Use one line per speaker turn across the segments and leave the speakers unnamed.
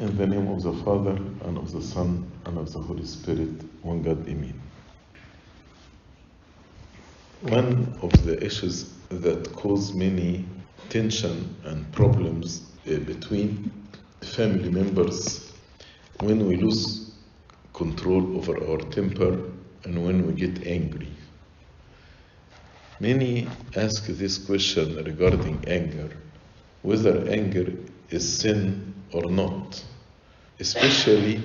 In the name of the Father, and of the Son, and of the Holy Spirit, one God, Amen. One of the issues that cause many tension and problems uh, between family members when we lose control over our temper and when we get angry. Many ask this question regarding anger whether anger is sin or not. Especially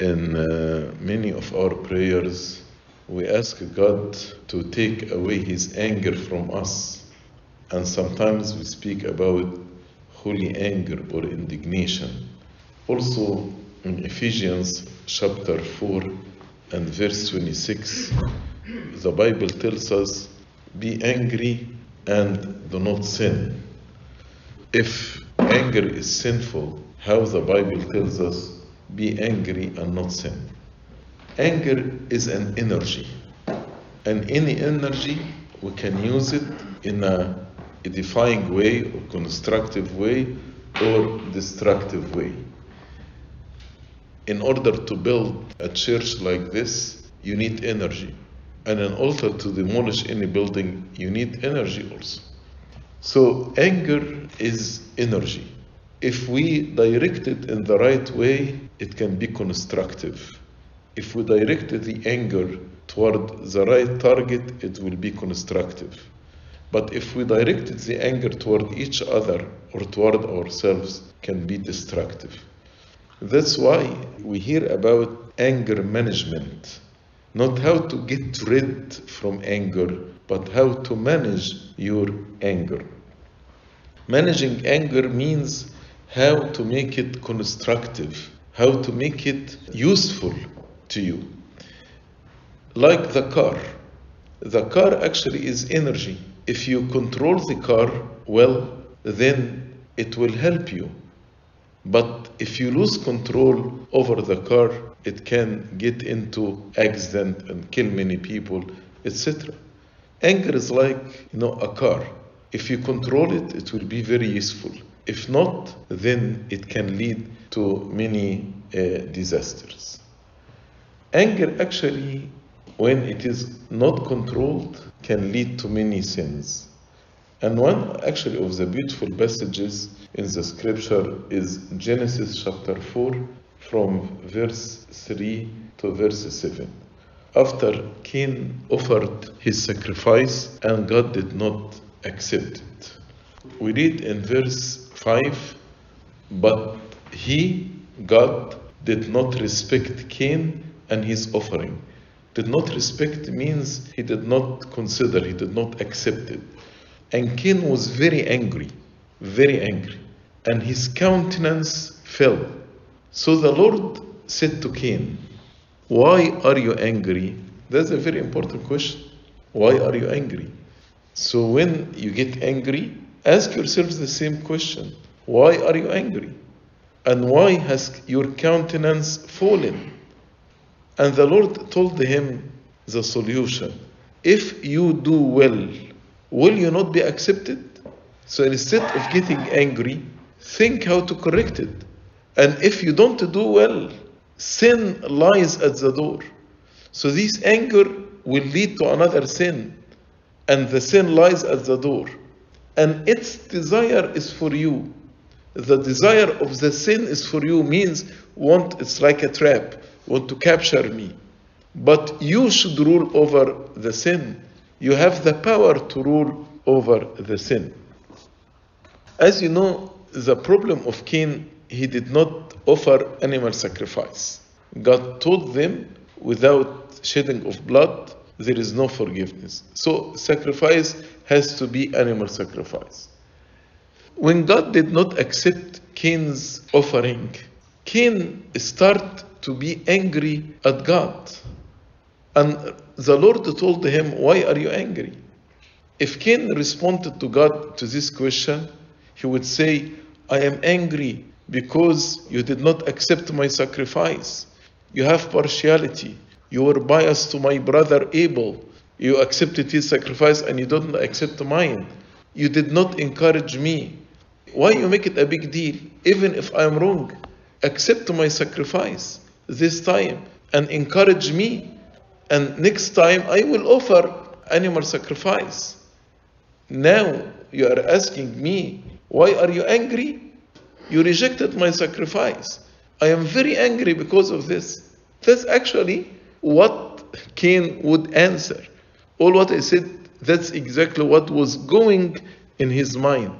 in uh, many of our prayers, we ask God to take away His anger from us. And sometimes we speak about holy anger or indignation. Also, in Ephesians chapter 4 and verse 26, the Bible tells us, Be angry and do not sin. If anger is sinful, how the Bible tells us, be angry and not sin. Anger is an energy, and any energy we can use it in a edifying way or constructive way or destructive way. In order to build a church like this, you need energy. And in order to demolish any building, you need energy also. So, anger is energy. If we direct it in the right way, it can be constructive. If we direct the anger toward the right target, it will be constructive. But if we direct the anger toward each other or toward ourselves, can be destructive. That's why we hear about anger management, not how to get rid from anger, but how to manage your anger. Managing anger means how to make it constructive, how to make it useful to you. Like the car. The car actually is energy. If you control the car well, then it will help you. But if you lose control over the car, it can get into accident and kill many people, etc. Anger is like you know a car. If you control it, it will be very useful. If not, then it can lead to many uh, disasters. Anger actually, when it is not controlled, can lead to many sins. And one actually of the beautiful passages in the scripture is Genesis chapter 4 from verse 3 to verse 7. After Cain offered his sacrifice and God did not accept it. We read in verse 5 But he, God, did not respect Cain and his offering. Did not respect means he did not consider, he did not accept it. And Cain was very angry, very angry, and his countenance fell. So the Lord said to Cain, Why are you angry? That's a very important question. Why are you angry? So when you get angry, ask yourselves the same question Why are you angry? And why has your countenance fallen? And the Lord told him the solution. If you do well, will you not be accepted? So instead of getting angry, think how to correct it. And if you don't do well, sin lies at the door. So this anger will lead to another sin, and the sin lies at the door. And its desire is for you. The desire of the sin is for you means want it's like a trap, want to capture me. But you should rule over the sin. You have the power to rule over the sin. As you know, the problem of Cain, he did not offer animal sacrifice. God told them without shedding of blood, there is no forgiveness. So sacrifice has to be animal sacrifice. When God did not accept Cain's offering, Cain started to be angry at God. And the Lord told him, Why are you angry? If Cain responded to God to this question, he would say, I am angry because you did not accept my sacrifice. You have partiality. You were biased to my brother Abel. You accepted his sacrifice and you didn't accept mine. You did not encourage me. Why you make it a big deal? Even if I'm wrong, accept my sacrifice this time and encourage me. And next time I will offer animal sacrifice. Now you are asking me, why are you angry? You rejected my sacrifice. I am very angry because of this. That's actually what Cain would answer. All what I said, that's exactly what was going in his mind.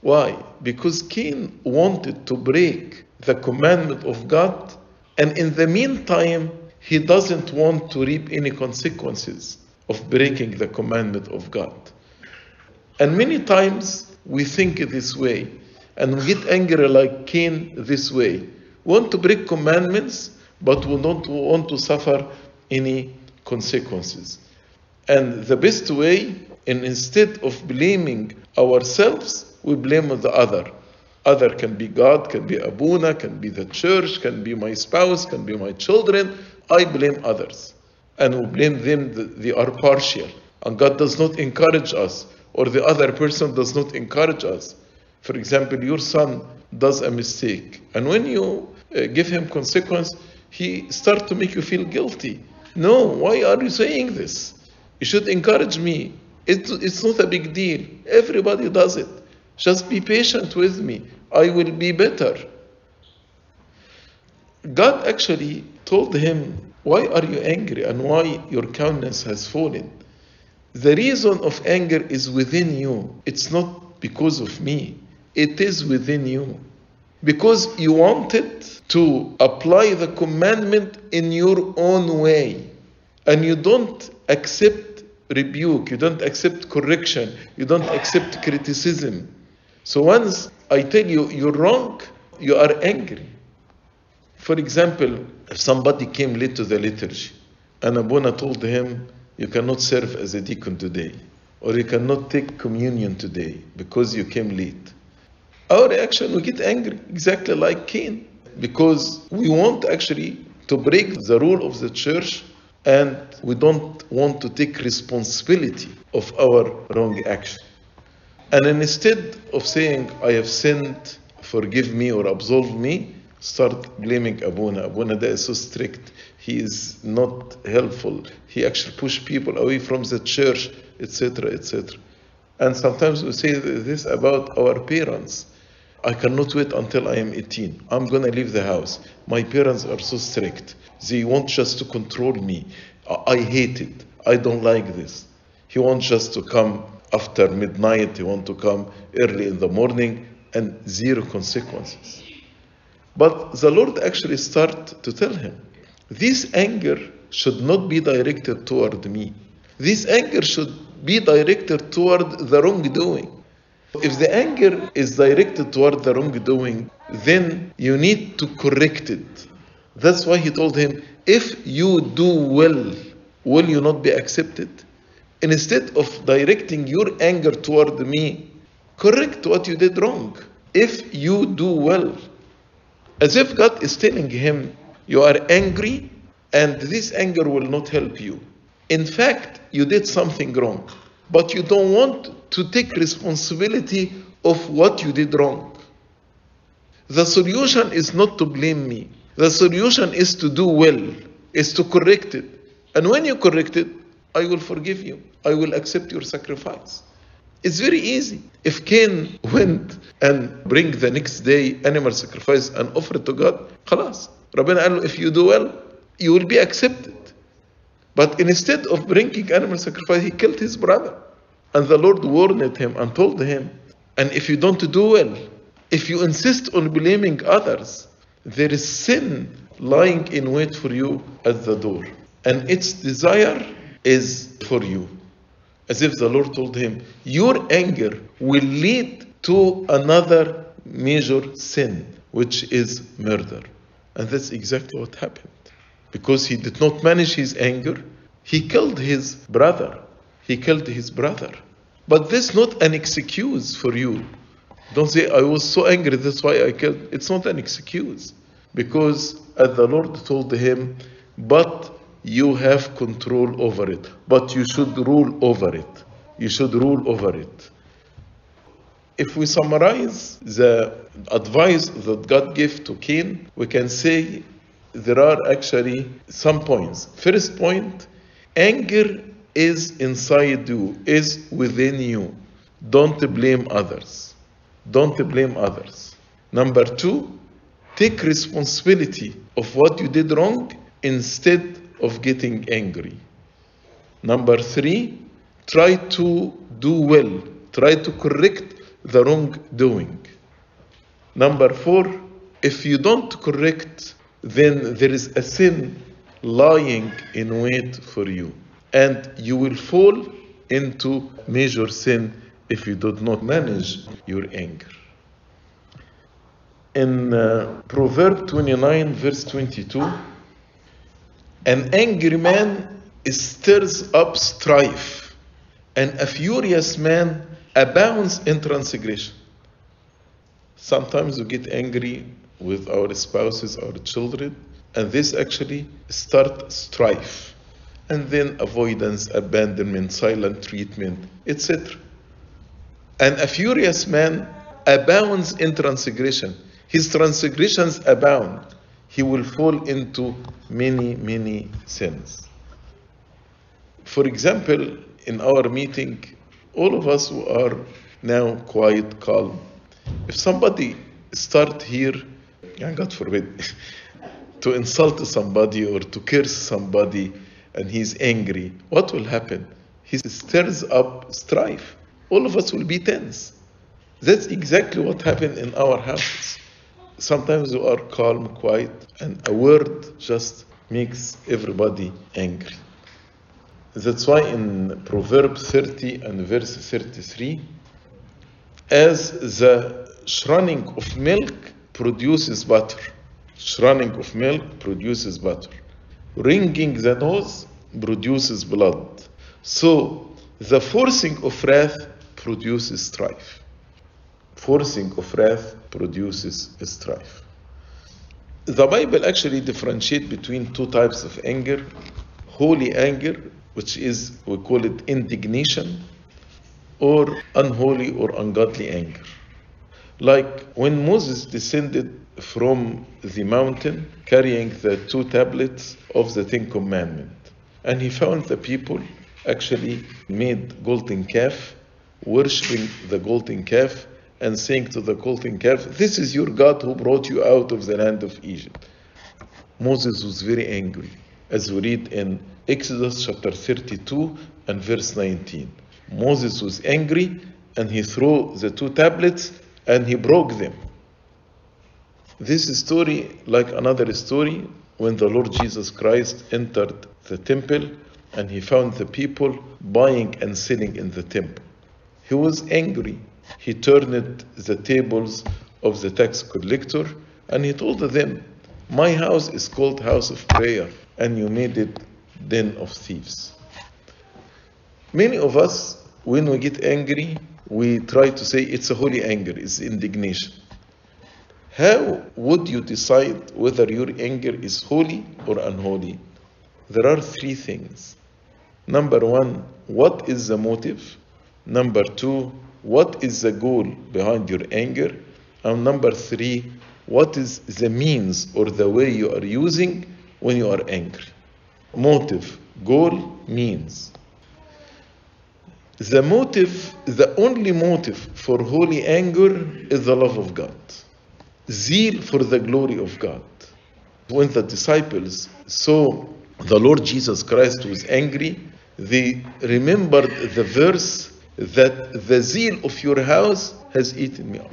Why? Because Cain wanted to break the commandment of God, and in the meantime, he doesn't want to reap any consequences of breaking the commandment of God. And many times we think this way, and we get angry like Cain this way. We want to break commandments, but we don't want to suffer any consequences. And the best way, and instead of blaming ourselves, we blame the other. Other can be God, can be Abuna, can be the church, can be my spouse, can be my children. I blame others. And we blame them they are partial. And God does not encourage us, or the other person does not encourage us. For example, your son does a mistake, and when you uh, give him consequence, he starts to make you feel guilty. No, why are you saying this? You should encourage me. It, it's not a big deal. Everybody does it. Just be patient with me. I will be better. God actually told him, Why are you angry and why your countenance has fallen? The reason of anger is within you. It's not because of me, it is within you. Because you wanted to apply the commandment in your own way and you don't accept rebuke, you don't accept correction, you don't accept criticism. So once I tell you you're wrong, you are angry. For example, if somebody came late to the liturgy and Abuna told him, You cannot serve as a deacon today, or you cannot take communion today because you came late. Our reaction, we get angry, exactly like Cain, because we want actually to break the rule of the church and we don't want to take responsibility of our wrong action. And instead of saying, I have sinned, forgive me or absolve me, start blaming Abuna. Abuna is so strict. He is not helpful. He actually push people away from the church, etc., etc. And sometimes we say this about our parents. I cannot wait until I am 18. I'm going to leave the house. My parents are so strict. They want just to control me. I hate it. I don't like this. He wants just to come after midnight. He wants to come early in the morning and zero consequences. But the Lord actually start to tell him, this anger should not be directed toward me. This anger should be directed toward the wrongdoing. If the anger is directed toward the wrongdoing, then you need to correct it. That's why he told him, if you do well, will you not be accepted? Instead of directing your anger toward me, correct what you did wrong. If you do well, as if God is telling him, You are angry, and this anger will not help you. In fact, you did something wrong, but you don't want to take responsibility of what you did wrong. The solution is not to blame me, the solution is to do well, is to correct it. And when you correct it, I will forgive you, I will accept your sacrifice. It's very easy. If Cain went and bring the next day animal sacrifice and offer it to God, خلاص. ربنا قال له if you do well, you will be accepted. But instead of bringing animal sacrifice, he killed his brother. And the Lord warned him and told him, and if you don't do well, if you insist on blaming others, there is sin lying in wait for you at the door. And its desire is for you. As if the Lord told him, Your anger will lead to another major sin, which is murder. And that's exactly what happened. Because he did not manage his anger, he killed his brother. He killed his brother. But this is not an excuse for you. Don't say, I was so angry, that's why I killed. It's not an excuse. Because as the Lord told him, but you have control over it, but you should rule over it. You should rule over it. If we summarize the advice that God gave to Cain, we can say there are actually some points. First point anger is inside you, is within you. Don't blame others. Don't blame others. Number two, take responsibility of what you did wrong instead of getting angry. Number three, try to do well, try to correct the wrongdoing. Number four, if you don't correct, then there is a sin lying in wait for you, and you will fall into major sin if you do not manage your anger. In uh, Proverb 29, verse 22, an angry man stirs up strife, and a furious man abounds in transgression. Sometimes we get angry with our spouses, our children, and this actually start strife, and then avoidance, abandonment, silent treatment, etc. And a furious man abounds in transgression. His transgressions abound. He will fall into many, many sins. For example, in our meeting, all of us who are now quite calm, if somebody start here, and God forbid, to insult somebody or to curse somebody and he's angry, what will happen? He stirs up strife. All of us will be tense. That's exactly what happened in our houses. Sometimes we are calm, quiet, and a word just makes everybody angry. That's why in Proverbs 30 and verse 33, as the shrunning of milk produces butter, shrunning of milk produces butter, wringing the nose produces blood. So the forcing of wrath produces strife. Forcing of wrath produces strife. The Bible actually differentiates between two types of anger holy anger, which is, we call it indignation, or unholy or ungodly anger. Like when Moses descended from the mountain carrying the two tablets of the Ten Commandments, and he found the people actually made golden calf, worshipping the golden calf, and saying to the golden calf, This is your God who brought you out of the land of Egypt. Moses was very angry, as we read in Exodus chapter 32 and verse 19. Moses was angry and he threw the two tablets and he broke them. This story, like another story, when the Lord Jesus Christ entered the temple and he found the people buying and selling in the temple. He was angry. He turned the tables of the tax collector and he told them, My house is called house of prayer, and you made it den of thieves. Many of us, when we get angry, we try to say it's a holy anger, it's indignation. How would you decide whether your anger is holy or unholy? There are three things. Number one, what is the motive? Number two, what is the goal behind your anger? And number three, what is the means or the way you are using when you are angry? Motive, goal, means. The motive, the only motive for holy anger is the love of God, zeal for the glory of God. When the disciples saw the Lord Jesus Christ was angry, they remembered the verse that the zeal of your house has eaten me up.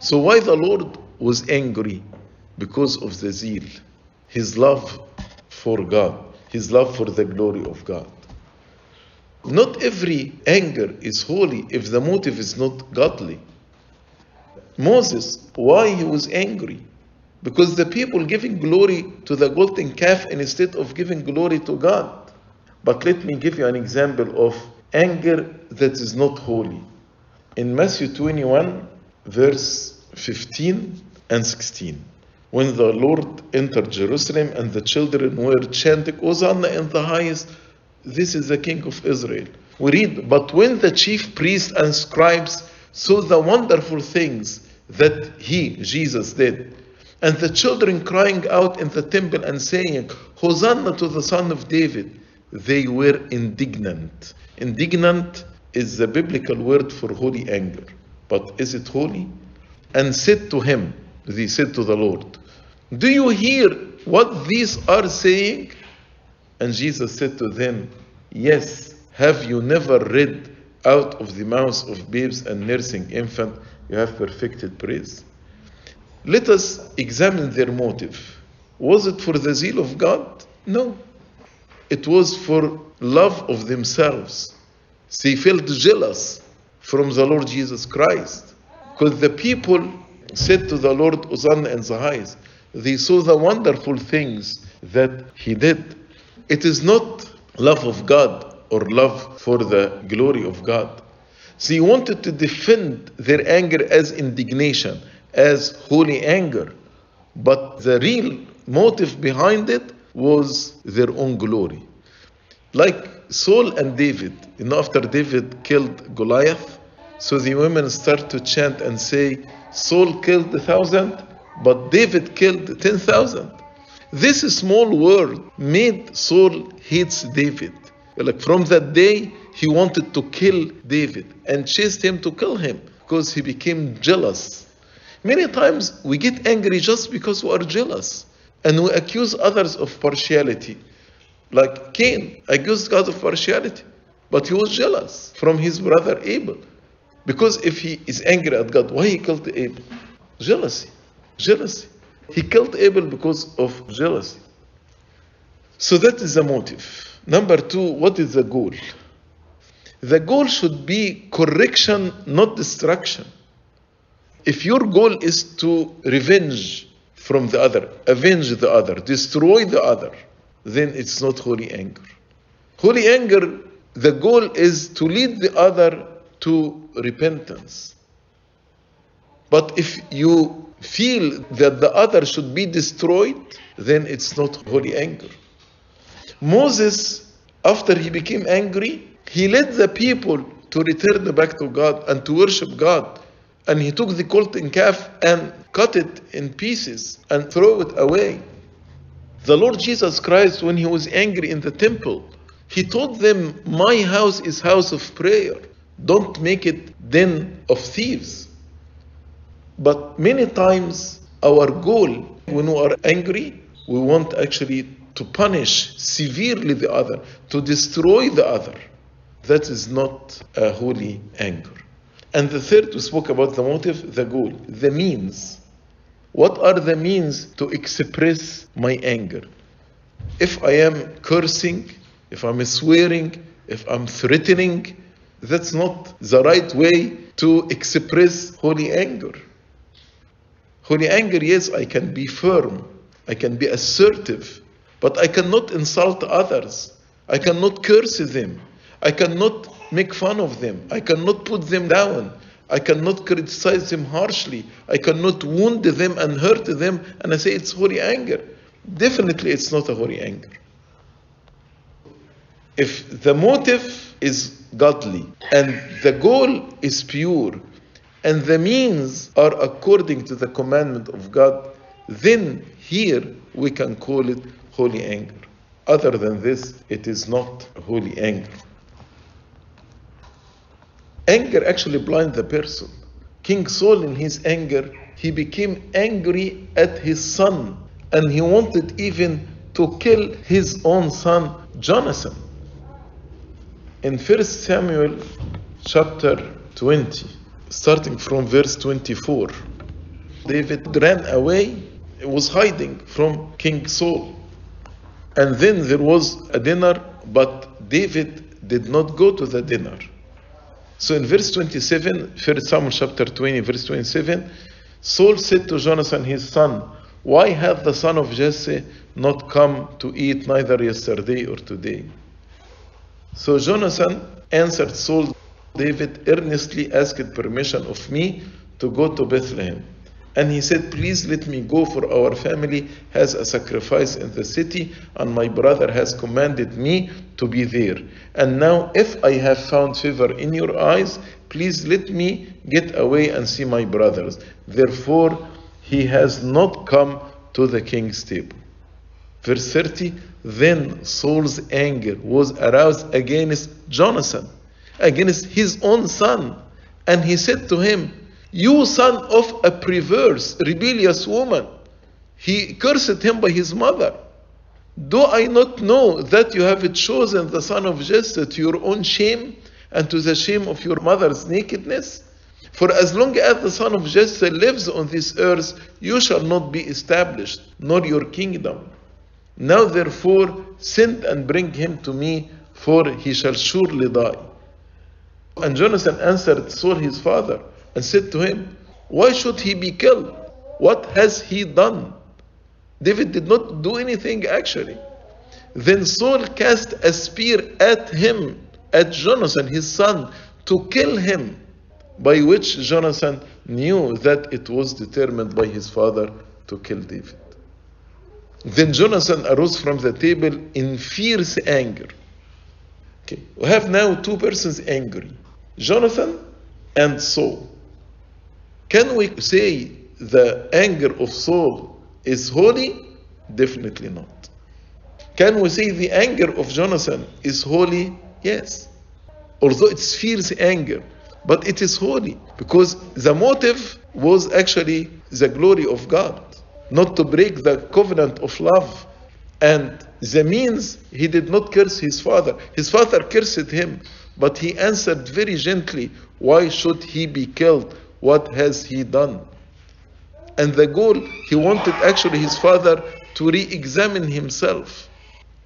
So, why the Lord was angry? Because of the zeal, his love for God, his love for the glory of God. Not every anger is holy if the motive is not godly. Moses, why he was angry? Because the people giving glory to the golden calf instead of giving glory to God. But let me give you an example of anger that is not holy. In Matthew 21, verse 15 and 16, when the Lord entered Jerusalem and the children were chanting, Hosanna in the highest, this is the King of Israel. We read, But when the chief priests and scribes saw the wonderful things that he, Jesus, did. And the children crying out in the temple and saying, Hosanna to the Son of David, they were indignant. Indignant is the biblical word for holy anger. But is it holy? And said to him, they said to the Lord, Do you hear what these are saying? And Jesus said to them, Yes, have you never read out of the mouths of babes and nursing infant, you have perfected praise? Let us examine their motive. Was it for the zeal of God? No. It was for love of themselves. They felt jealous from the Lord Jesus Christ. Because the people said to the Lord, Hosanna and the. They saw the wonderful things that he did. It is not love of God or love for the glory of God. They wanted to defend their anger as indignation, as holy anger. But the real motive behind it was their own glory. Like Saul and David, you know, after David killed Goliath, so the women start to chant and say, Saul killed a thousand, but David killed ten thousand. This small word made Saul hates David. Like from that day, he wanted to kill David and chased him to kill him because he became jealous. Many times we get angry just because we are jealous and we accuse others of partiality. Like Cain accused God of partiality, but he was jealous from his brother Abel. Because if he is angry at God, why he killed Abel? Jealousy. Jealousy. He killed Abel because of jealousy. So that is the motive. Number two, what is the goal? The goal should be correction, not destruction. If your goal is to revenge from the other, avenge the other, destroy the other, then it's not holy anger. Holy anger, the goal is to lead the other to repentance. But if you feel that the other should be destroyed, then it's not holy anger. Moses, after he became angry, he led the people to return back to God and to worship God. And he took the golden calf and cut it in pieces and threw it away. The Lord Jesus Christ, when he was angry in the temple, he told them, My house is house of prayer. Don't make it den of thieves. But many times our goal when we are angry, we want actually to punish severely the other, to destroy the other. That is not a holy anger. And the third, we spoke about the motive, the goal, the means. What are the means to express my anger? If I am cursing, if I'm swearing, if I'm threatening, that's not the right way to express holy anger. Holy anger, yes, I can be firm, I can be assertive, but I cannot insult others. I cannot curse them. I cannot make fun of them. I cannot put them down. I cannot criticize them harshly. I cannot wound them and hurt them and I say it's holy anger. Definitely, it's not a holy anger. If the motive is godly and the goal is pure and the means are according to the commandment of God, then here we can call it holy anger. Other than this, it is not holy anger. Anger actually blinds the person. King Saul, in his anger, he became angry at his son, and he wanted even to kill his own son, Jonathan. In 1 Samuel chapter 20, starting from verse 24, David ran away, was hiding from King Saul. And then there was a dinner, but David did not go to the dinner. So in verse 27, 1 Samuel chapter 20, verse 27, Saul said to Jonathan his son, Why hath the son of Jesse not come to eat neither yesterday or today? So Jonathan answered Saul, David earnestly asked permission of me to go to Bethlehem. And he said, Please let me go, for our family has a sacrifice in the city, and my brother has commanded me to be there. And now, if I have found favor in your eyes, please let me get away and see my brothers. Therefore, he has not come to the king's table. Verse 30 Then Saul's anger was aroused against Jonathan, against his own son. And he said to him, You son of a perverse, rebellious woman. He cursed him by his mother. Do I not know that you have chosen the son of Jesse to your own shame and to the shame of your mother's nakedness? For as long as the son of Jesse lives on this earth, you shall not be established, nor your kingdom. Now therefore send and bring him to me, for he shall surely die. And Jonathan answered Saul his father and said to him, Why should he be killed? What has he done? David did not do anything actually. Then Saul cast a spear at him, at Jonathan his son, to kill him, by which Jonathan knew that it was determined by his father to kill David. Then Jonathan arose from the table in fierce anger. Okay, we have now two persons angry Jonathan and Saul. Can we say the anger of Saul is holy? Definitely not. Can we say the anger of Jonathan is holy? Yes. Although it's fierce anger, but it is holy because the motive was actually the glory of God, not to break the covenant of love. And the means, he did not curse his father. His father cursed him, but he answered very gently, Why should he be killed? What has he done? And the goal, he wanted actually his father to re examine himself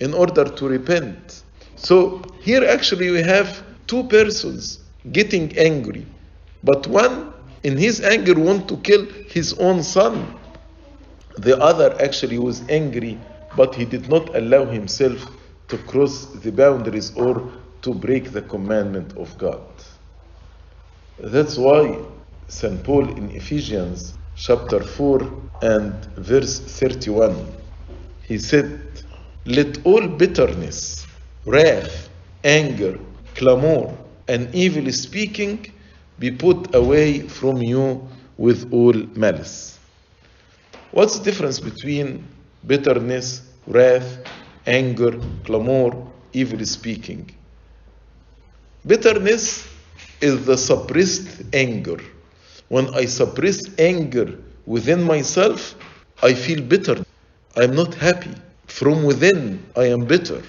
in order to repent. So here actually we have two persons getting angry, but one in his anger want to kill his own son. The other actually was angry, but he did not allow himself to cross the boundaries or to break the commandment of God. That's why St. Paul in Ephesians chapter 4 and verse 31 he said, Let all bitterness, wrath, anger, clamor, and evil speaking be put away from you with all malice. What's the difference between bitterness, wrath, anger, clamor, evil speaking? Bitterness is the suppressed anger. When I suppress anger within myself, I feel bitter. I'm not happy. From within, I am bitter.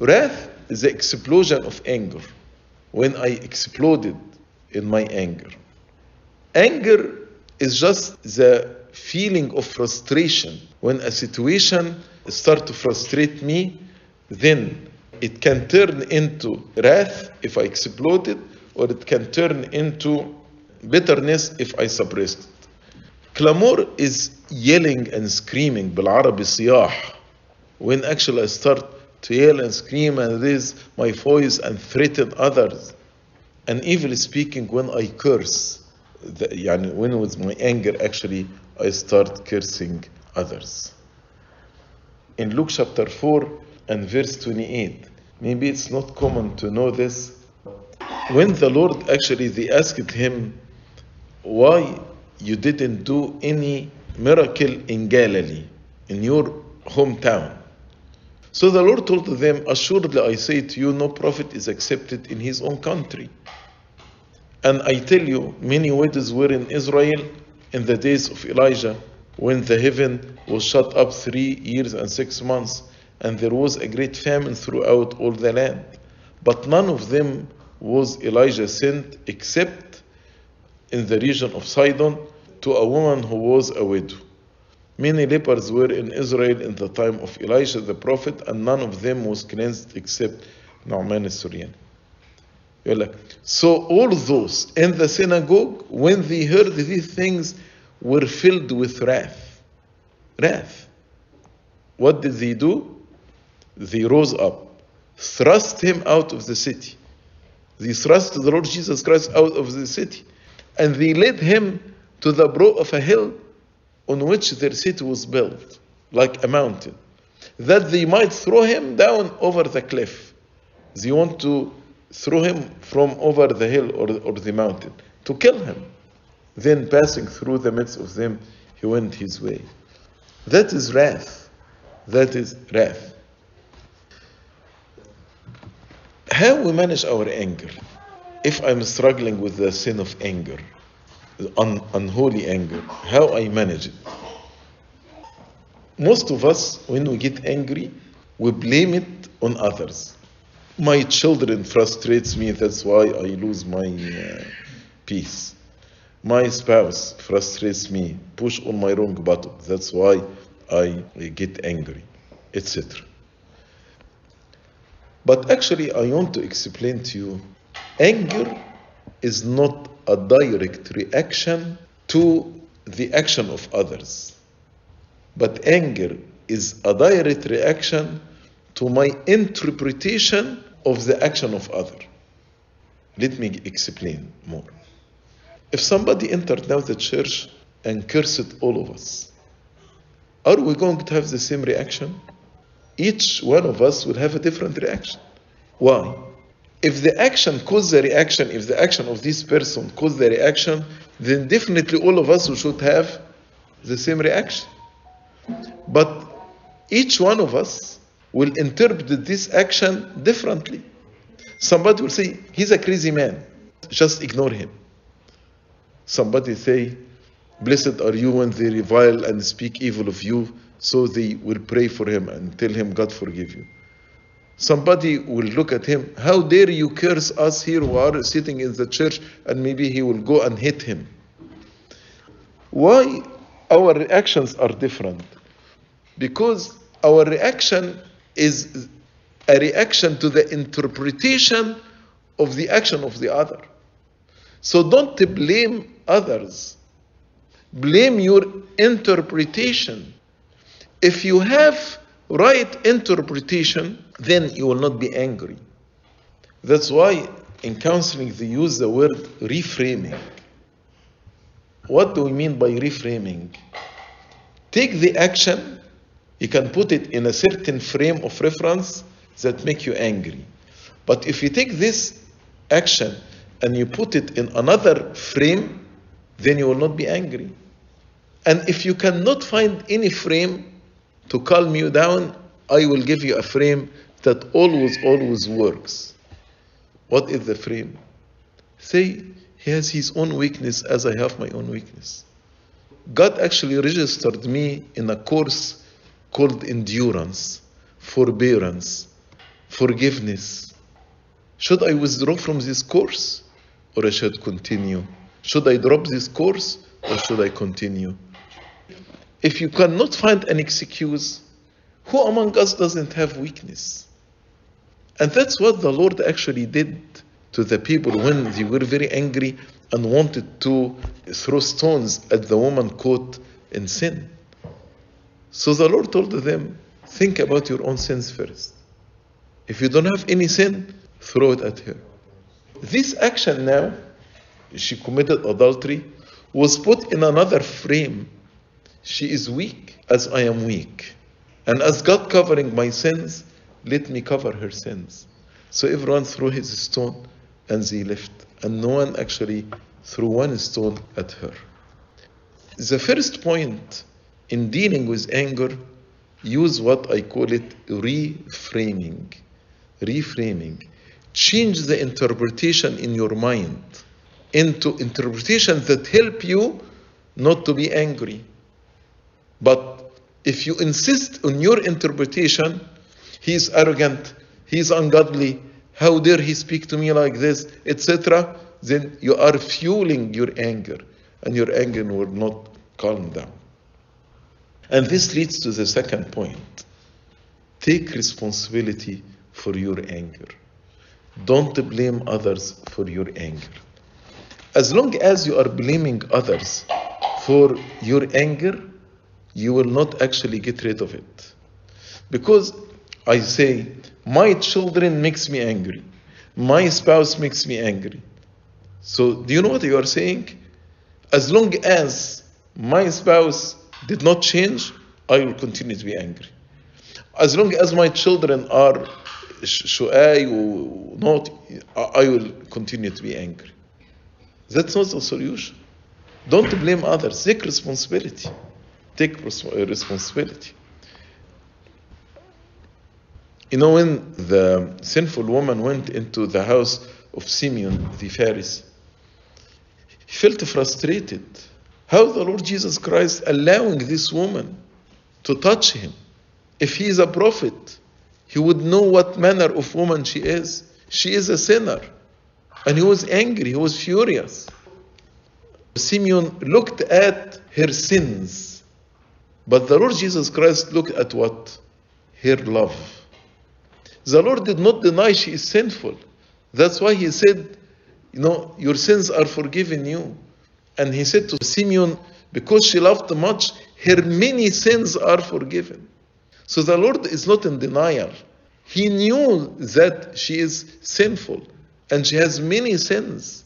Wrath is the explosion of anger. When I exploded in my anger. Anger is just the feeling of frustration. When a situation starts to frustrate me, then it can turn into wrath if I explode it, or it can turn into bitterness if I suppress it. Clamor is yelling and screaming, بالعربي صياح. When actually I start to yell and scream and raise my voice and threaten others. And evil speaking when I curse. The, يعني when with my anger actually I start cursing others. In Luke chapter 4 and verse 28, maybe it's not common to know this. When the Lord actually they asked him why you didn't do any miracle in Galilee, in your hometown. So the Lord told them, Assuredly I say to you, no prophet is accepted in his own country. And I tell you, many weddings were in Israel in the days of Elijah, when the heaven was shut up three years and six months, and there was a great famine throughout all the land. But none of them was Elijah sent except in the region of Sidon to a woman who was a widow. Many lepers were in Israel in the time of Elisha the prophet, and none of them was cleansed except Naaman Syrian. So all those in the synagogue, when they heard these things, were filled with wrath. Wrath. What did they do? They rose up, thrust him out of the city. They thrust the Lord Jesus Christ out of the city, and they led him to the brow of a hill on which their city was built, like a mountain, that they might throw him down over the cliff. They want to throw him from over the hill or, or the mountain to kill him. Then, passing through the midst of them, he went his way. That is wrath. That is wrath. How we manage our anger? If I'm struggling with the sin of anger, un- unholy anger, how I manage it? Most of us, when we get angry, we blame it on others. My children frustrates me, that's why I lose my uh, peace. My spouse frustrates me, push on my wrong button, that's why I get angry, etc. But actually, I want to explain to you anger is not a direct reaction to the action of others, but anger is a direct reaction to my interpretation of the action of other. Let me explain more. If somebody entered now the church and cursed all of us, are we going to have the same reaction? Each one of us will have a different reaction. Why? If the action caused the reaction, if the action of this person caused the reaction, then definitely all of us should have the same reaction. But each one of us will interpret this action differently. Somebody will say, he's a crazy man. Just ignore him. Somebody say, blessed are you when they revile and speak evil of you, so they will pray for him and tell him, God forgive you. Somebody will look at him, how dare you curse us here who are sitting in the church, and maybe he will go and hit him. Why our reactions are different? Because our reaction is a reaction to the interpretation of the action of the other. So don't blame others. Blame your interpretation. If you have right interpretation, then you will not be angry. That's why in counseling they use the word reframing. What do we mean by reframing? Take the action, you can put it in a certain frame of reference that make you angry. But if you take this action and you put it in another frame, then you will not be angry. And if you cannot find any frame to calm you down, I will give you a frame that always, always works. What is the frame? Say, he has his own weakness as I have my own weakness. God actually registered me in a course called endurance, forbearance, forgiveness. Should I withdraw from this course or I should continue? Should I drop this course or should I continue? If you cannot find an excuse, who among us doesn't have weakness? And that's what the Lord actually did to the people when they were very angry and wanted to throw stones at the woman caught in sin. So the Lord told them, Think about your own sins first. If you don't have any sin, throw it at her. This action now, she committed adultery, was put in another frame. She is weak as I am weak. And as God covering my sins, let me cover her sins. So everyone threw his stone and they left. And no one actually threw one stone at her. The first point in dealing with anger, use what I call it reframing. Reframing. Change the interpretation in your mind into interpretations that help you not to be angry. But if you insist on your interpretation, he is arrogant, he is ungodly, how dare he speak to me like this, etc., then you are fueling your anger, and your anger will not calm down. And this leads to the second point take responsibility for your anger. Don't blame others for your anger. As long as you are blaming others for your anger, you will not actually get rid of it. Because I say, my children makes me angry. My spouse makes me angry. So do you know what you are saying? As long as my spouse did not change, I will continue to be angry. As long as my children are shu'ay or not, I will continue to be angry. That's not the solution. Don't blame others. Take responsibility. Take responsibility. You know, when the sinful woman went into the house of Simeon the Pharisee, he felt frustrated. How the Lord Jesus Christ allowing this woman to touch him? If he is a prophet, he would know what manner of woman she is. She is a sinner. And he was angry, he was furious. Simeon looked at her sins, but the Lord Jesus Christ looked at what? Her love. The Lord did not deny she is sinful. That's why he said, You know, your sins are forgiven you. And he said to Simeon, Because she loved much, her many sins are forgiven. So the Lord is not in denial. He knew that she is sinful and she has many sins.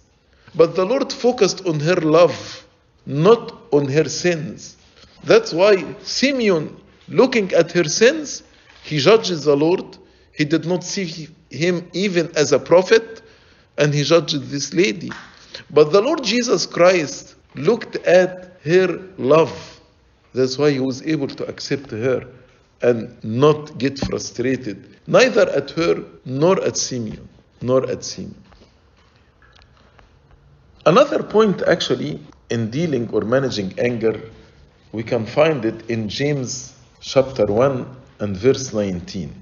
But the Lord focused on her love, not on her sins. That's why Simeon, looking at her sins, he judges the Lord. He did not see him even as a prophet, and he judged this lady. But the Lord Jesus Christ looked at her love. That's why he was able to accept her and not get frustrated, neither at her nor at Simeon, nor at Simeon. Another point, actually, in dealing or managing anger, we can find it in James chapter 1 and verse 19.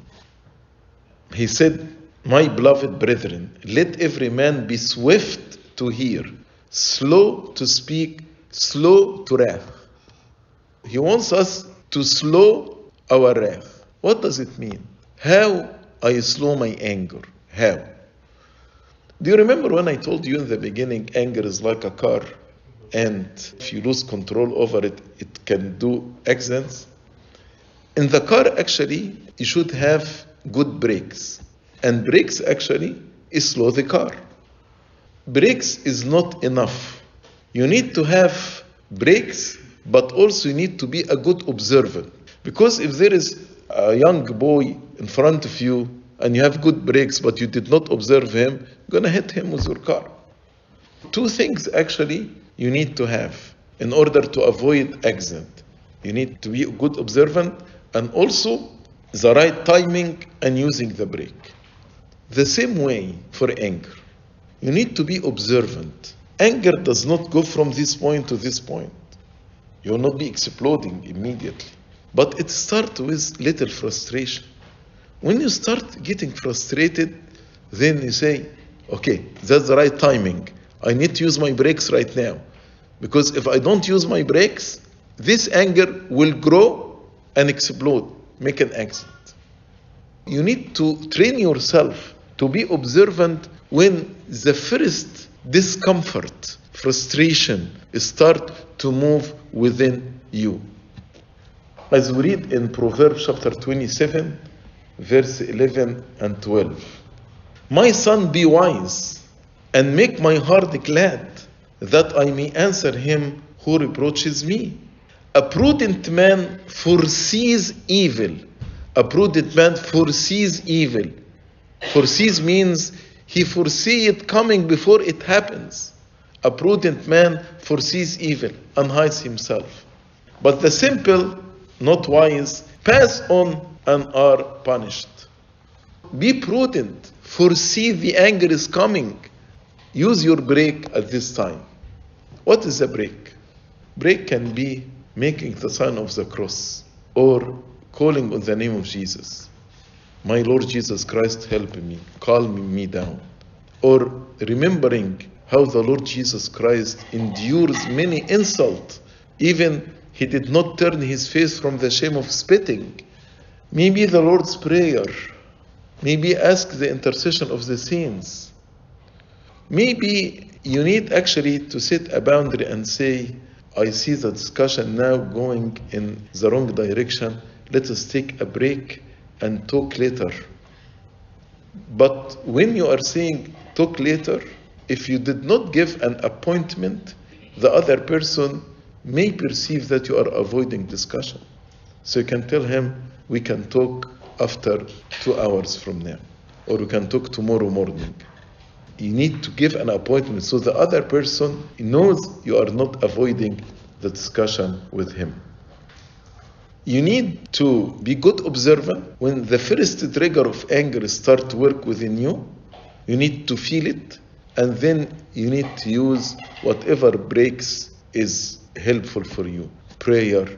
He said, My beloved brethren, let every man be swift to hear, slow to speak, slow to wrath. He wants us to slow our wrath. What does it mean? How I slow my anger? How? Do you remember when I told you in the beginning, anger is like a car, and if you lose control over it, it can do accidents? In the car, actually, you should have good brakes, and brakes actually is slow the car. Brakes is not enough. You need to have brakes, but also you need to be a good observer. Because if there is a young boy in front of you and you have good brakes, but you did not observe him, you're to hit him with your car. Two things actually you need to have in order to avoid accident. You need to be good observant and also the right timing and using the brake. The same way for anger. You need to be observant. Anger does not go from this point to this point. You will not be exploding immediately. But it starts with little frustration. When you start getting frustrated, then you say, okay, that's the right timing. I need to use my brakes right now. Because if I don't use my brakes, this anger will grow and explode, make an accident. You need to train yourself to be observant when the first discomfort, frustration start to move within you. As we read in Proverbs chapter 27, verse 11 and 12. My son, be wise and make my heart glad, that I may answer him who reproaches me. A prudent man foresees evil. A prudent man foresees evil. Foresees means he foresees it coming before it happens. A prudent man foresees evil and hides himself. But the simple, not wise, pass on and are punished. Be prudent, foresee the anger is coming. Use your brake at this time. What is a brake? Brake can be making the sign of the cross or calling on the name of Jesus. My Lord Jesus Christ, help me, calm me down. Or remembering how the Lord Jesus Christ endures many insults, even he did not turn his face from the shame of spitting. Maybe the Lord's Prayer. Maybe ask the intercession of the saints. Maybe you need actually to set a boundary and say, I see the discussion now going in the wrong direction. Let us take a break and talk later. But when you are saying talk later, if you did not give an appointment, the other person may perceive that you are avoiding discussion. So you can tell him, we can talk after two hours from now, or we can talk tomorrow morning. You need to give an appointment so the other person knows you are not avoiding the discussion with him. You need to be good observant. When the first trigger of anger start to work within you, you need to feel it, and then you need to use whatever brakes is helpful for you. Prayer,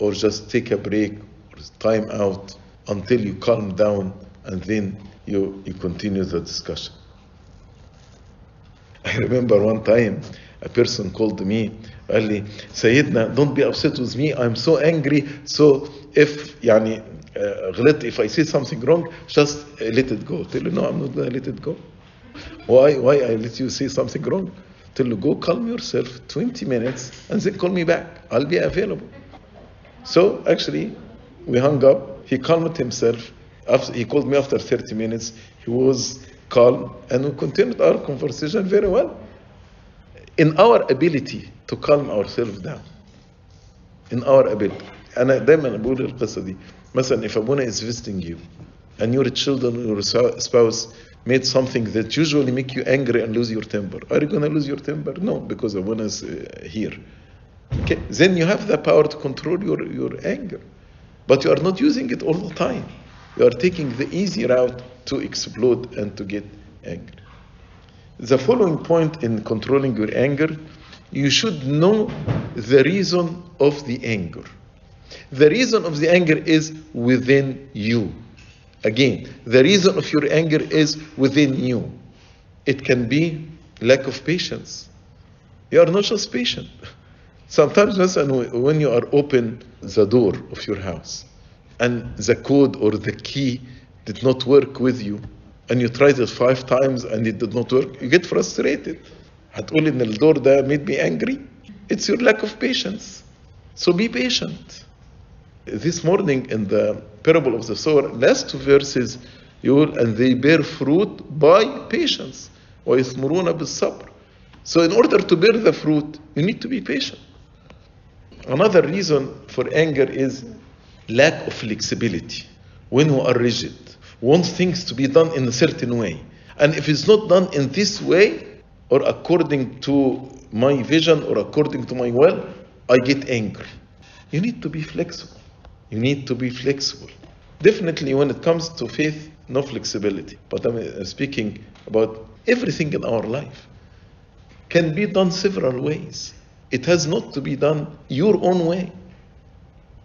or just take a break, or time out until you calm down, and then you, you continue the discussion. I remember one time a person called me قال لي سيدنا don't be upset with me I'm so angry so if يعني uh, غلطت if I say something wrong just uh, let it go قلت له no I'm not gonna let it go why why I let you say something wrong قلت له go calm yourself 20 minutes and then call me back I'll be available so actually we hung up he calmed himself after he called me after 30 minutes he was calm and we continued our conversation very well in our ability to calm ourselves down in our ability انا دايما بقول القصه دي مثلا if Abuna is visiting you and your children or your spouse made something that usually make you angry and lose your temper are you going to lose your temper no because Abuna is uh, here okay then you have the power to control your, your anger but you are not using it all the time you are taking the easy route to explode and to get angry the following point in controlling your anger, you should know the reason of the anger. The reason of the anger is within you. Again, the reason of your anger is within you. It can be lack of patience. You are not just patient. Sometimes, when you are open the door of your house and the code or the key did not work with you, and you tried it five times and it did not work, you get frustrated. هتقول ان الدور ده made me angry. It's your lack of patience. So be patient. This morning in the parable of the sower, last two verses, you will, and they bear fruit by patience. ويثمرون بالصبر. So in order to bear the fruit, you need to be patient. Another reason for anger is lack of flexibility. When we are rigid, want things to be done in a certain way. And if it's not done in this way, or according to my vision, or according to my will, I get angry. You need to be flexible. You need to be flexible. Definitely, when it comes to faith, no flexibility. But I'm uh, speaking about everything in our life. Can be done several ways. It has not to be done your own way.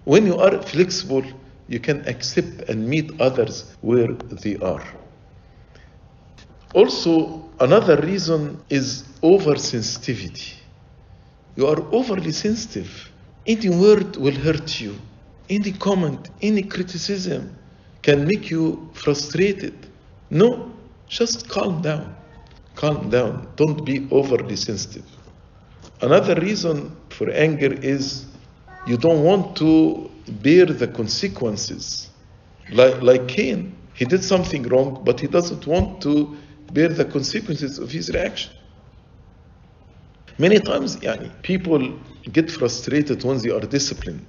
When you are flexible, you can accept and meet others where they are. Also, another reason is oversensitivity. You are overly sensitive. Any word will hurt you. Any comment, any criticism can make you frustrated. No, just calm down. Calm down. Don't be overly sensitive. Another reason for anger is you don't want to bear the consequences. Like, like Cain, he did something wrong, but he doesn't want to bear the consequences of his reaction. Many times, yani, people get frustrated when they are disciplined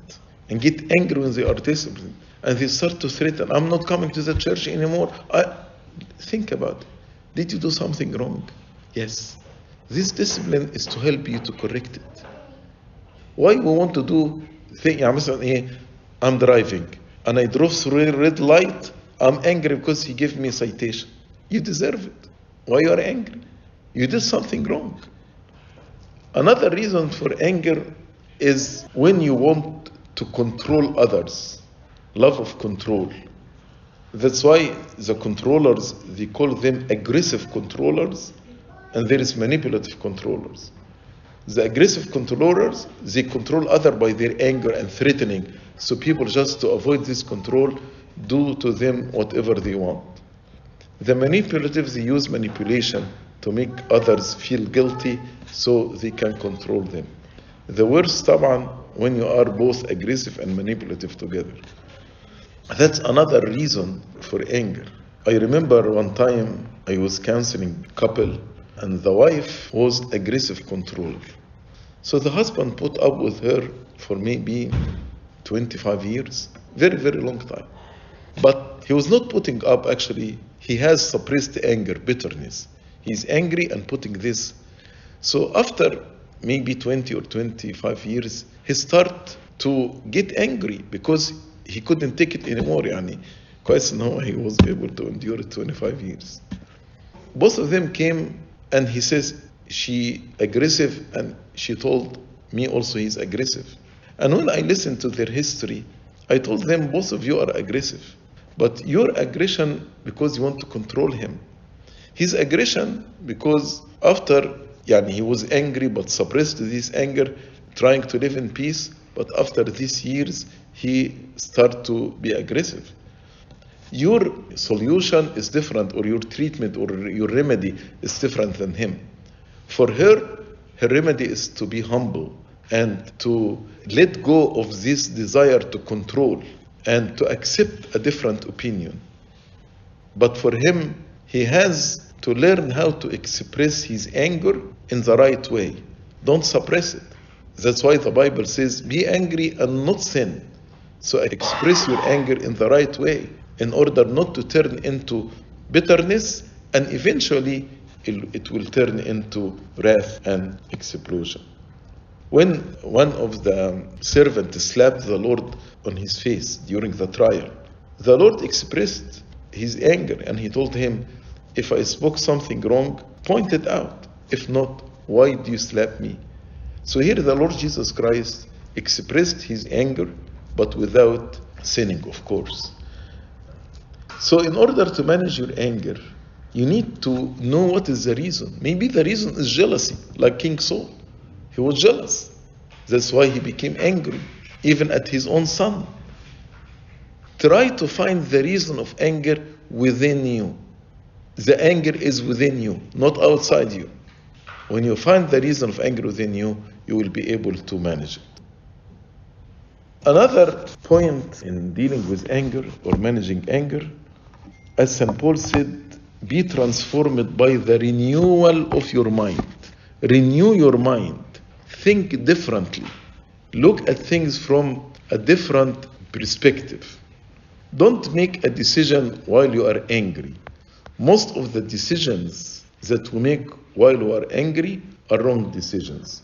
and get angry when they are disciplined and they start to threaten, I'm not coming to the church anymore. I, think about it. Did you do something wrong? Yes. This discipline is to help you to correct it. Why we want to do thing, eh, I'm driving and I drove through a red light, I'm angry because he gave me a citation. You deserve it. Why you are angry? You did something wrong. Another reason for anger is when you want to control others. Love of control. That's why the controllers, they call them aggressive controllers, and there is manipulative controllers. the aggressive controllers, they control other by their anger and threatening. So people just to avoid this control do to them whatever they want. The manipulative, they use manipulation to make others feel guilty so they can control them. The worst طبعا when you are both aggressive and manipulative together. That's another reason for anger. I remember one time I was counseling a couple and the wife was aggressive control. So the husband put up with her for maybe 25 years, very, very long time. But he was not putting up, actually, he has suppressed anger, bitterness. He's angry and putting this. So after maybe 20 or 25 years, he start to get angry because he couldn't take it anymore. Yani. Quite now he was able to endure 25 years. Both of them came and he says she aggressive and she told me also he's aggressive. And when I listened to their history, I told them both of you are aggressive. But your aggression because you want to control him. His aggression because after yani he was angry but suppressed this anger, trying to live in peace, but after these years he start to be aggressive. Your solution is different or your treatment or your remedy is different than him. For her, her remedy is to be humble and to let go of this desire to control and to accept a different opinion. But for him, he has to learn how to express his anger in the right way. Don't suppress it. That's why the Bible says, be angry and not sin. So express your anger in the right way in order not to turn into bitterness and eventually it will turn into wrath and explosion. When one of the servants slapped the Lord on his face during the trial, the Lord expressed his anger and he told him, If I spoke something wrong, point it out. If not, why do you slap me? So here the Lord Jesus Christ expressed his anger, but without sinning, of course. So, in order to manage your anger, you need to know what is the reason. Maybe the reason is jealousy, like King Saul. He was jealous. That's why he became angry, even at his own son. Try to find the reason of anger within you. The anger is within you, not outside you. When you find the reason of anger within you, you will be able to manage it. Another point in dealing with anger or managing anger, as St. Paul said, be transformed by the renewal of your mind. Renew your mind. Think differently. Look at things from a different perspective. Don't make a decision while you are angry. Most of the decisions that we make while we are angry are wrong decisions.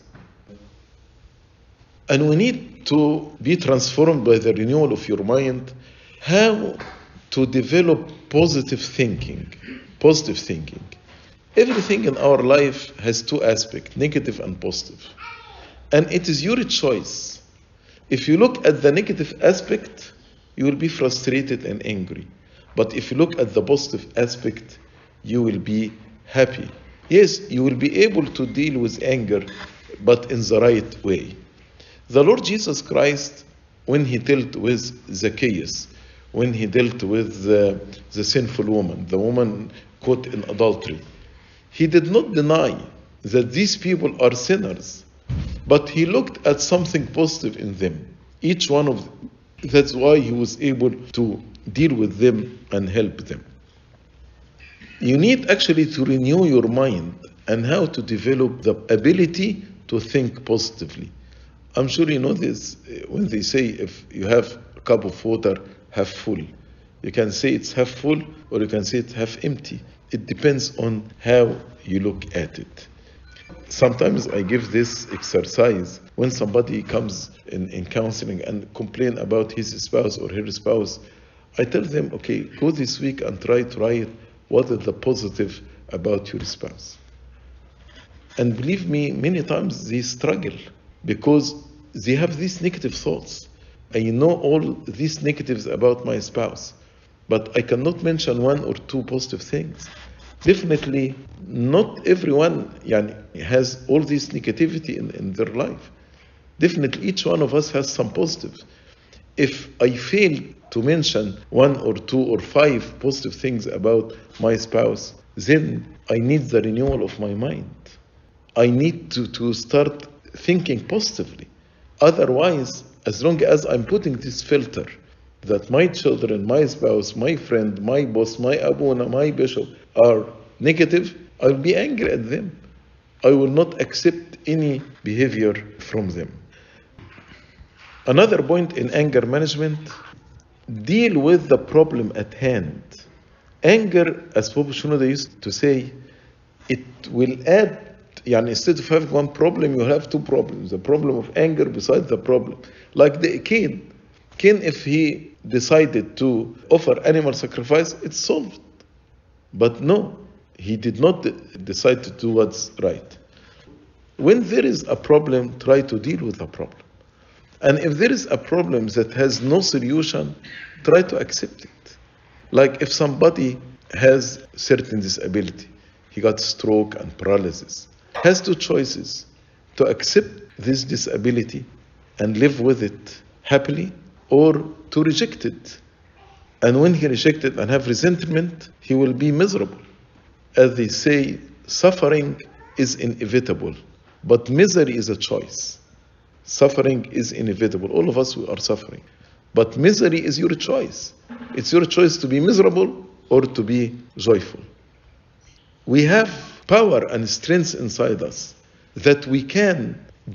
And we need to be transformed by the renewal of your mind. How to develop positive thinking. Positive thinking. Everything in our life has two aspects negative and positive. And it is your choice. If you look at the negative aspect, you will be frustrated and angry. But if you look at the positive aspect, you will be happy. Yes, you will be able to deal with anger, but in the right way. The Lord Jesus Christ, when he dealt with Zacchaeus, when he dealt with the, the sinful woman, the woman caught in adultery, he did not deny that these people are sinners, but he looked at something positive in them. Each one of them. That's why he was able to deal with them and help them. You need actually to renew your mind and how to develop the ability to think positively. I'm sure you know this eh, when they say if you have a cup of water half full. You can say it's half full or you can say it's half empty. It depends on how you look at it. Sometimes I give this exercise when somebody comes in, in counseling and complain about his spouse or her spouse. I tell them, okay, go this week and try to write what is the positive about your spouse. And believe me, many times they struggle because they have these negative thoughts. I know all these negatives about my spouse, but I cannot mention one or two positive things. Definitely, not everyone has all this negativity in, in their life. Definitely, each one of us has some positive. If I fail to mention one or two or five positive things about my spouse, then I need the renewal of my mind. I need to, to start thinking positively. Otherwise, as long as I'm putting this filter that my children, my spouse, my friend, my boss, my abuna, my bishop are negative, I'll be angry at them. I will not accept any behavior from them. Another point in anger management deal with the problem at hand. Anger, as Pope Shenouda used to say, it will add instead of having one problem, you have two problems. The problem of anger besides the problem. Like the Cain. Cain, if he decided to offer animal sacrifice, it's solved. But no, he did not decide to do what's right. When there is a problem, try to deal with the problem. And if there is a problem that has no solution, try to accept it. Like if somebody has certain disability, he got stroke and paralysis has two choices to accept this disability and live with it happily or to reject it. And when he rejects it and have resentment, he will be miserable. As they say, suffering is inevitable, but misery is a choice. Suffering is inevitable. All of us we are suffering. But misery is your choice. It's your choice to be miserable or to be joyful. We have power and strength inside us that we can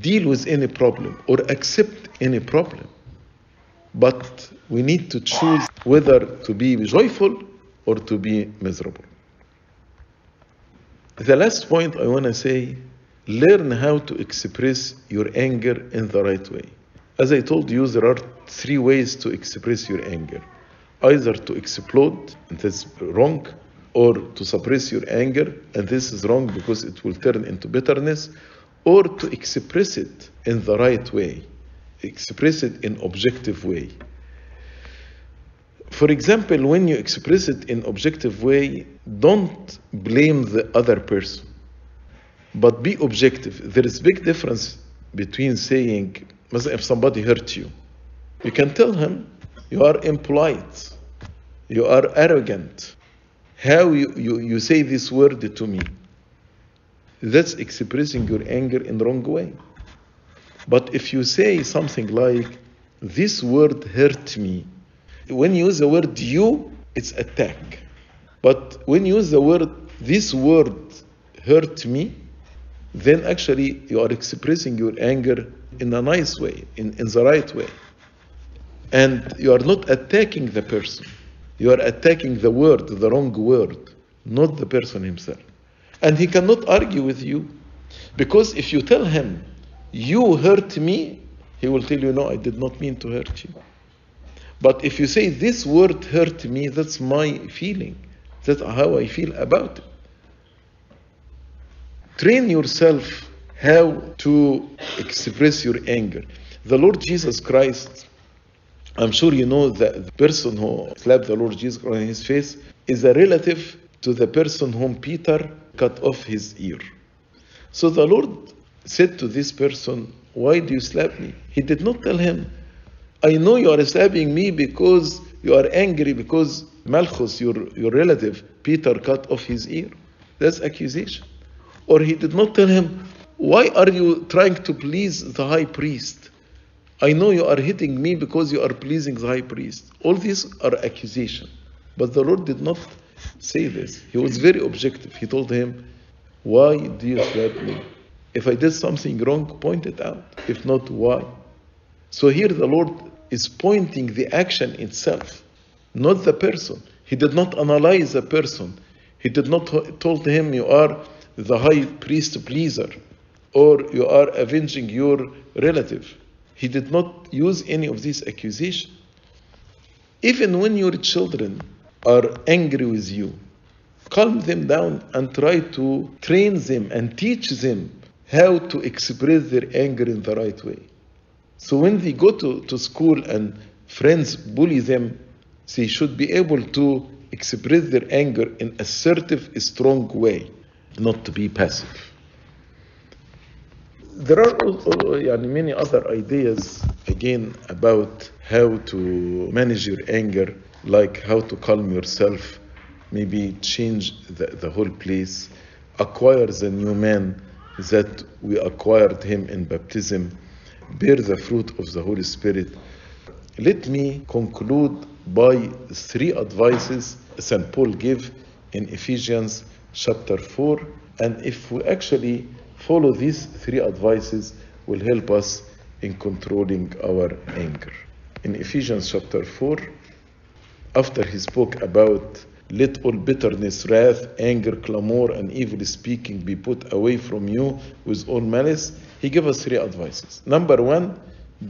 deal with any problem or accept any problem. But we need to choose whether to be joyful or to be miserable. The last point I want to say learn how to express your anger in the right way. As I told you, there are three ways to express your anger either to explode, and that's wrong, or to suppress your anger, and this is wrong because it will turn into bitterness, or to express it in the right way, express it in objective way. For example, when you express it in objective way, don't blame the other person, but be objective. There is big difference between saying, if somebody hurt you, you can tell him you are impolite, you are arrogant, how you, you, you say this word to me. That's expressing your anger in the wrong way. But if you say something like, this word hurt me, when you use the word you, it's attack. But when you use the word, this word hurt me, then actually you are expressing your anger in a nice way, in, in the right way. And you are not attacking the person. You are attacking the word, the wrong word, not the person himself. And he cannot argue with you. Because if you tell him, you hurt me, he will tell you, no, I did not mean to hurt you. But if you say, this word hurt me, that's my feeling. That's how I feel about it. Train yourself how to express your anger. The Lord Jesus Christ, I'm sure you know that the person who slapped the Lord Jesus on his face is a relative to the person whom Peter cut off his ear. So the Lord said to this person, Why do you slap me? He did not tell him, I know you are slapping me because you are angry because Malchus, your, your relative, Peter cut off his ear. That's accusation. Or he did not tell him, Why are you trying to please the high priest? I know you are hitting me because you are pleasing the high priest. All these are accusations. But the Lord did not say this. He was very objective. He told him, Why do you slap me? If I did something wrong, point it out. If not, why? So here the Lord is pointing the action itself, not the person. He did not analyze the person. He did not told him you are the high priest pleaser or you are avenging your relative. He did not use any of these accusations. Even when your children are angry with you, calm them down and try to train them and teach them how to express their anger in the right way. So when they go to, to school and friends bully them, they should be able to express their anger in assertive, strong way, not to be passive. There are many other ideas again about how to manage your anger, like how to calm yourself, maybe change the, the whole place, acquire the new man that we acquired him in baptism, bear the fruit of the Holy Spirit. Let me conclude by three advices St. Paul gave in Ephesians chapter 4. And if we actually follow these three advices will help us in controlling our anger. In Ephesians chapter 4, after he spoke about let all bitterness, wrath, anger, clamor, and evil speaking be put away from you with all malice, he gave us three advices. Number one,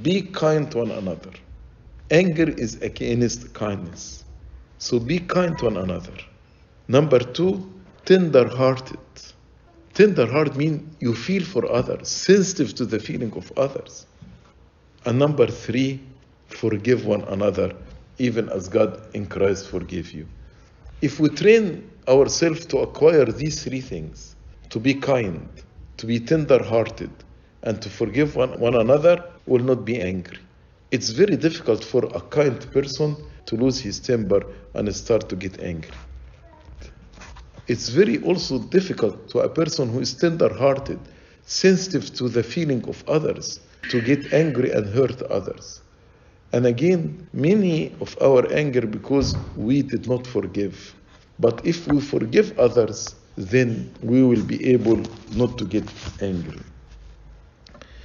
be kind to one another. Anger is against kindness. So be kind to one another. Number two, tender hearted. Tender heart means you feel for others, sensitive to the feeling of others. And number three, forgive one another, even as God in Christ forgave you. If we train ourselves to acquire these three things, to be kind, to be tender hearted, and to forgive one, one another, will not be angry. It's very difficult for a kind person to lose his temper and start to get angry. It's very also difficult to a person who is tender hearted, sensitive to the feeling of others, to get angry and hurt others. And again, many of our anger because we did not forgive. But if we forgive others, then we will be able not to get angry.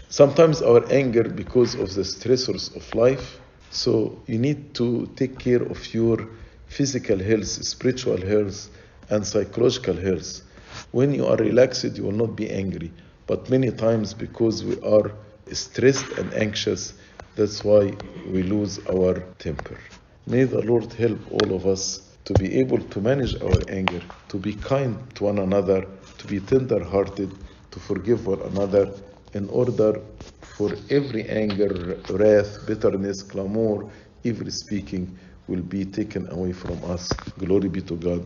Sometimes our anger because of the stressors of life. So you need to take care of your physical health, spiritual health, and psychological health. When you are relaxed, you will not be angry. But many times, because we are stressed and anxious, that's why we lose our temper. May the Lord help all of us to be able to manage our anger, to be kind to one another, to be tender hearted, to forgive one another, in order for every anger, wrath, bitterness, clamor, evil speaking will be taken away from us. Glory be to God